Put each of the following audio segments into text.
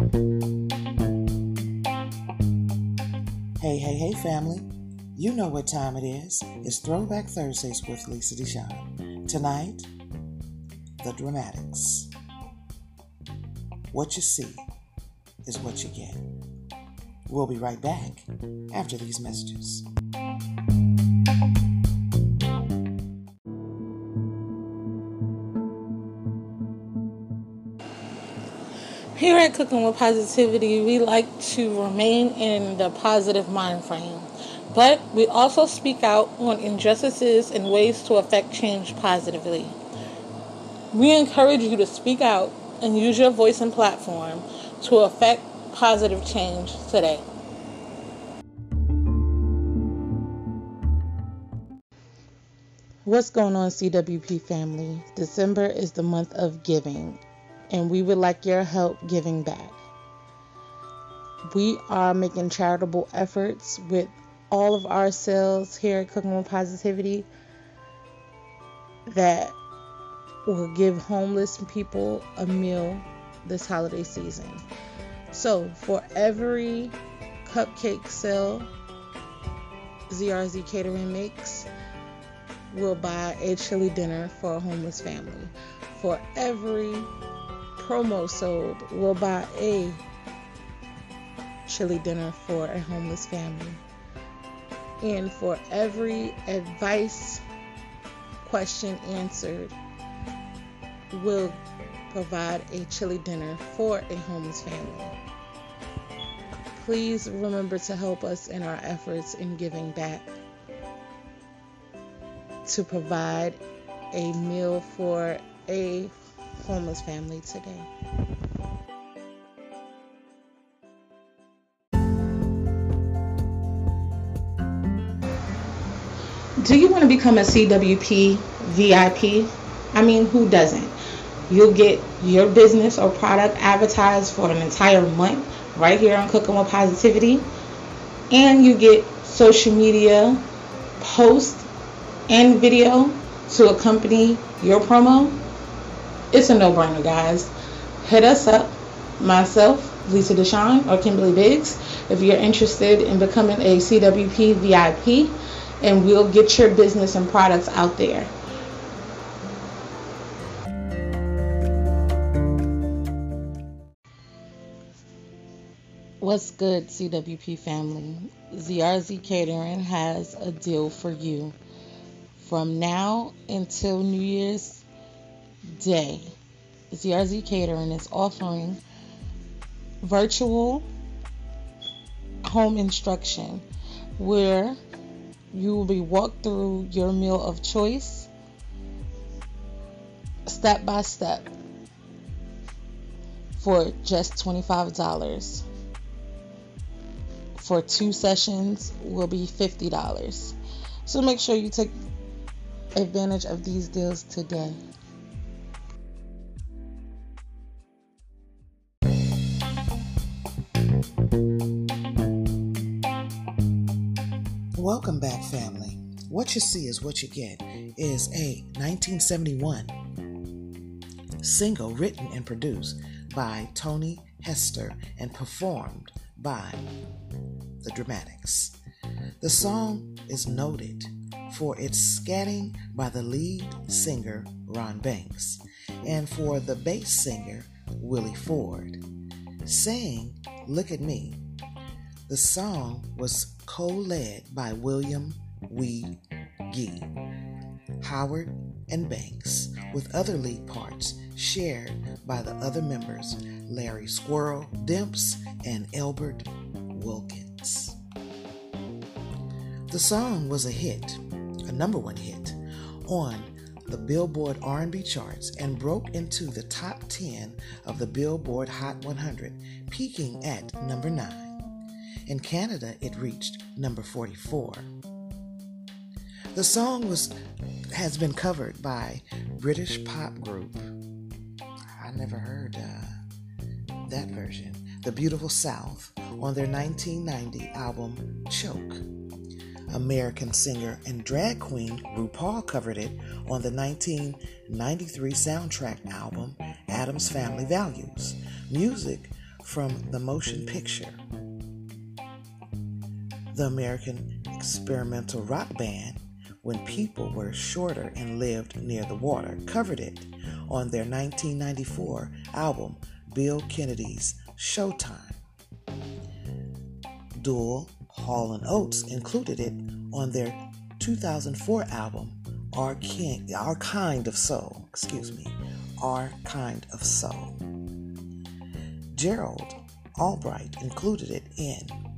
Hey, hey, hey, family. You know what time it is. It's Throwback Thursdays with Lisa Deshawn. Tonight, The Dramatics. What you see is what you get. We'll be right back after these messages. Here at Cooking with Positivity, we like to remain in the positive mind frame, but we also speak out on injustices and ways to affect change positively. We encourage you to speak out and use your voice and platform to affect positive change today. What's going on, CWP family? December is the month of giving, and we would like your help giving back. We are making charitable efforts with all of our sales here at Cooking with Positivity that will give homeless people a meal this holiday season. So, for every cupcake sale ZRZ Catering makes, we'll buy a chili dinner for a homeless family. For every promo sold, we'll buy a chili dinner for a homeless family. And for every advice question answered, we'll provide a chili dinner for a homeless family. Please remember to help us in our efforts in giving back to provide a meal for a homeless family today. Do you want to become a CWP VIP? I mean, who doesn't? You'll get your business or product advertised for an entire month right here on Cooking with Positivity. And you get social media posts and video to accompany your promo. It's a no brainer, guys. Hit us up, myself, Lisa Deshawn, or Kimberly Biggs, if you're interested in becoming a CWP VIP, and we'll get your business and products out there. What's good, CWP family? ZRZ Catering has a deal for you. From now until New Year's Day, ZRZ Catering is offering virtual home instruction where you will be walked through your meal of choice step by step for just $25 for two sessions will be $50. So make sure you take advantage of these deals today. Welcome back, family. What you see is what you get is a 1971 single written and produced by Tony Hester and performed by the Dramatics. The song is noted for its scatting by the lead singer Ron Banks and for the bass singer Willie Ford. Saying, Look at Me. The song was co led by William Wee Gee, Howard, and Banks, with other lead parts shared by the other members Larry Squirrel Demps and Elbert Wilkins. The song was a hit, a number one hit, on the Billboard R&B charts and broke into the top 10 of the Billboard Hot 100, peaking at number 9. In Canada, it reached number 44. The song was has been covered by British pop group. I never heard uh, that version. The Beautiful South on their 1990 album Choke. American singer and drag queen RuPaul covered it on the 1993 soundtrack album Addams Family Values. Music from the motion picture. The American experimental rock band, When People Were Shorter and Lived Near the Water, covered it on their 1994 album Bill Kennedy's Showtime. Daryl, Hall and Oates included it on their 2004 album Our, Our Kind of Soul. Excuse me, Our Kind of Soul. Gerald Albright included it in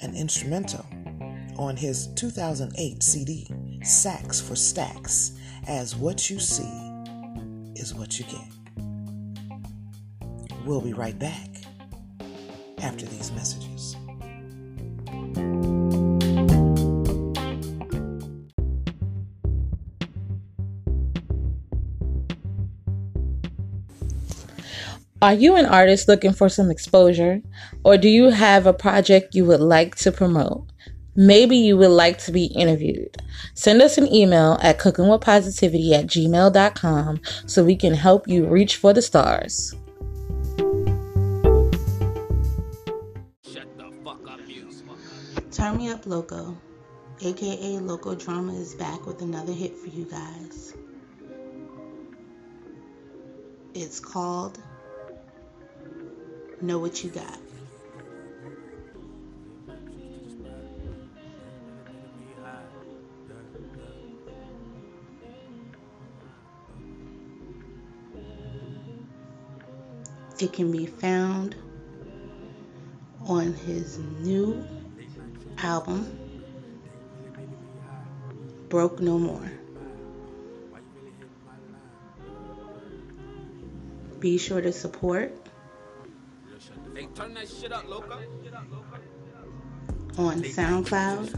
an instrumental on his 2008 CD, Sax for Stax, as What You See is What You Get. We'll be right back after these messages. Are you an artist looking for some exposure? Or do you have a project you would like to promote? Maybe you would like to be interviewed. Send us an email at cookingwithpositivity at gmail.com so we can help you reach for the stars. Turn Me Up Loco, aka Loco Drama, is back with another hit for you guys. It's called Know What You Got. It can be found on his new album, Broke No More. Be sure to support on SoundCloud,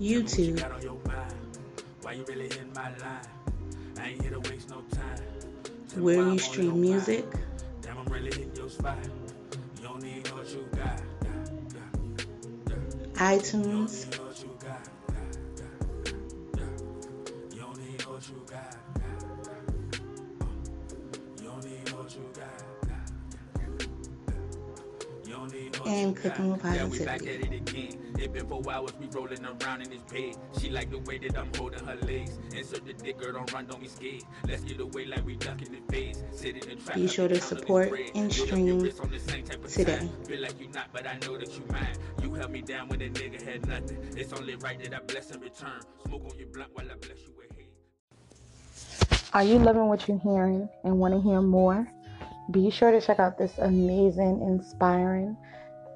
YouTube, why you really hit my line? I ain't hit a waste of time. where you stream music, iTunes, and cooking with positivity. It been four hours, we rolling around in this bed. She like the way that I'm holding her legs. Insert the dick, girl, don't run, don't be scared. Let's get away like we ducking the face. Sit in the trap. Be sure to support and stream today. Feel like you not, but I know that you mine. You held me down when a nigga had nothing. It's only right that I bless in return. Smoke on your blunt while I bless you with hate. Are you loving what you're hearing and want to hear more? Be sure to check out this amazing, inspiring,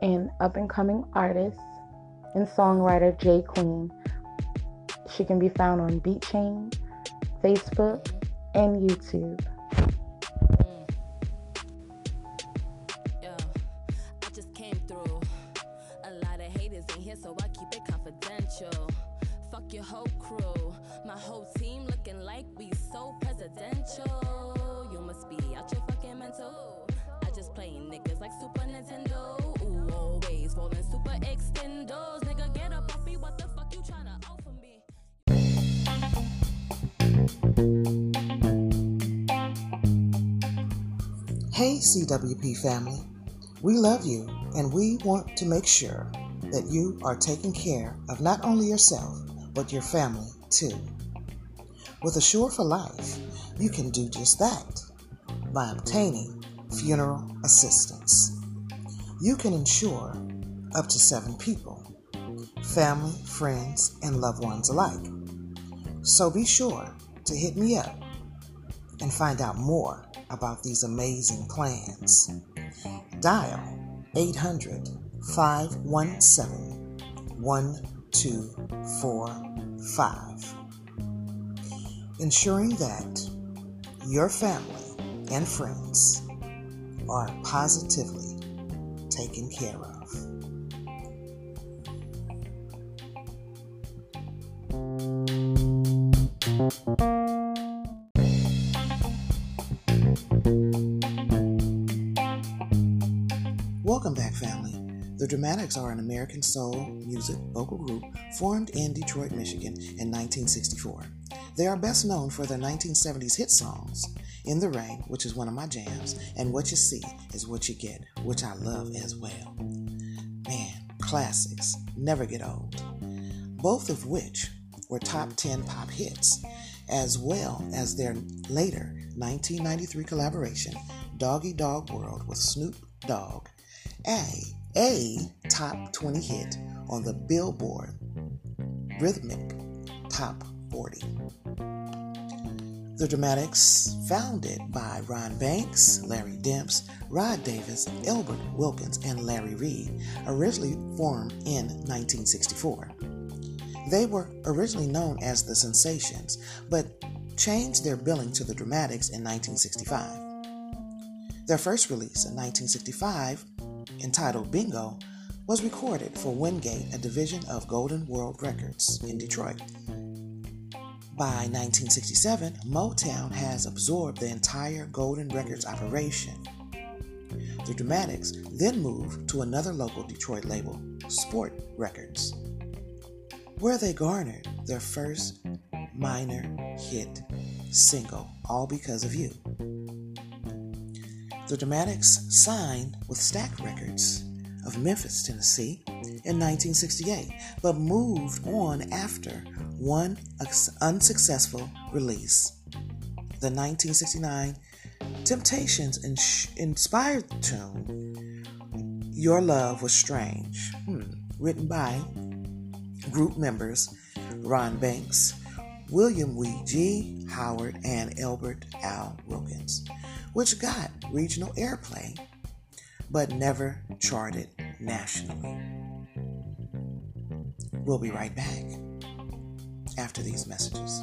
and up and coming artist and songwriter Jay Queen. She can be found on BeatChain, Facebook, and YouTube. Hey, CWP family. We love you and we want to make sure that you are taking care of not only yourself, but your family too. With Assure for Life, you can do just that by obtaining funeral assistance. You can insure up to seven people, family, friends, and loved ones alike. So be sure to hit me up and find out more about these amazing plans. Dial 800 517 1245. Ensuring that your family and friends are positively taken care of. Dramatics are an American soul music vocal group formed in Detroit, Michigan in 1964. They are best known for their 1970s hit songs, In the Rain, which is one of my jams, and What You See is What You Get, which I love as well. Man, classics never get old. Both of which were top 10 pop hits, as well as their later 1993 collaboration, Doggy Dogg World with Snoop Dogg, a, a top 20 hit on the Billboard Rhythmic Top 40. The Dramatics, founded by Ron Banks, Larry Demps, Rod Davis, Elbert Wilkins, and Larry Reid, originally formed in 1964. They were originally known as the Sensations, but changed their billing to the Dramatics in 1965. Their first release in 1965, entitled Bingo, was recorded for Wingate, a division of Golden World Records in Detroit. By 1967, Motown has absorbed the entire Golden Records operation. The Dramatics then moved to another local Detroit label, Sport Records, where they garnered their first minor hit single, All Because of You. The Dramatics signed with Stax Records of Memphis, Tennessee in 1968, but moved on after one unsuccessful release. The 1969 Temptations inspired tune Your Love Was Strange, hmm, written by group members Ron Banks, William Weege Howard, and Elbert Al Wilkins, which got regional airplay but never charted nationally. We'll be right back after these messages.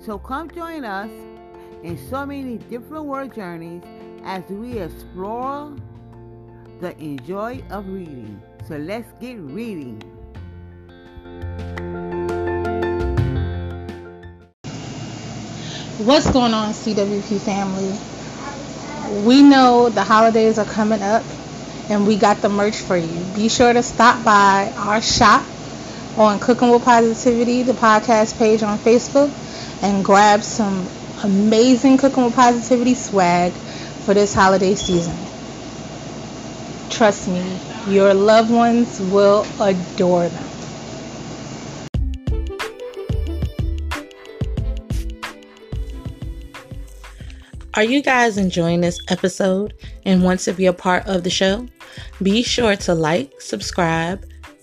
So come join us in so many different word journeys as we explore the enjoy of reading. So let's get reading. What's going on, CWP family? We know the holidays are coming up and we got the merch for you. Be sure to stop by our shop on Cooking with Positivity, the podcast page on Facebook and grab some amazing Cooking with Positivity swag for this holiday season. Trust me, your loved ones will adore them. Are you guys enjoying this episode and want to be a part of the show? Be sure to like, subscribe,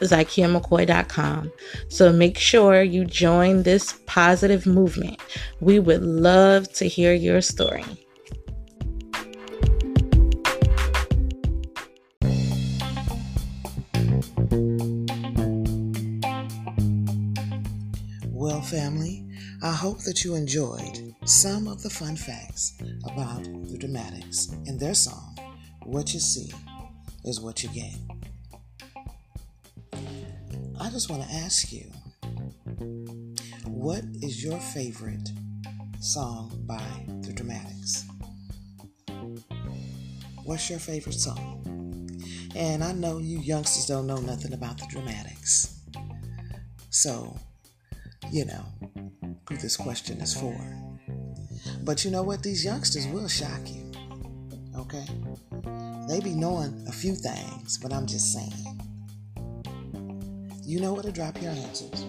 ZykiaMcCoy.com. So make sure you join this positive movement. We would love to hear your story. Well, family, I hope that you enjoyed some of the fun facts about the Dramatics and their song, What You See is What You Get. I just want to ask you, what is your favorite song by the Dramatics? What's your favorite song? And I know you youngsters don't know nothing about the Dramatics. So, you know who this question is for. But you know what? These youngsters will shock you. Okay? They be knowing a few things, but I'm just saying. You know where to drop your answers.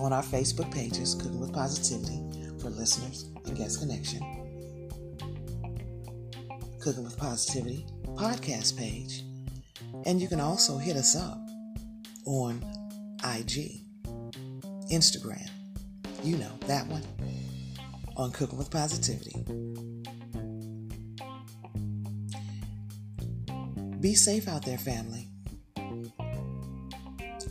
On our Facebook pages, Cooking with Positivity for listeners and guest connection. Cooking with Positivity podcast page. And you can also hit us up on IG, Instagram. You know, that one. On Cooking with Positivity. Be safe out there, family.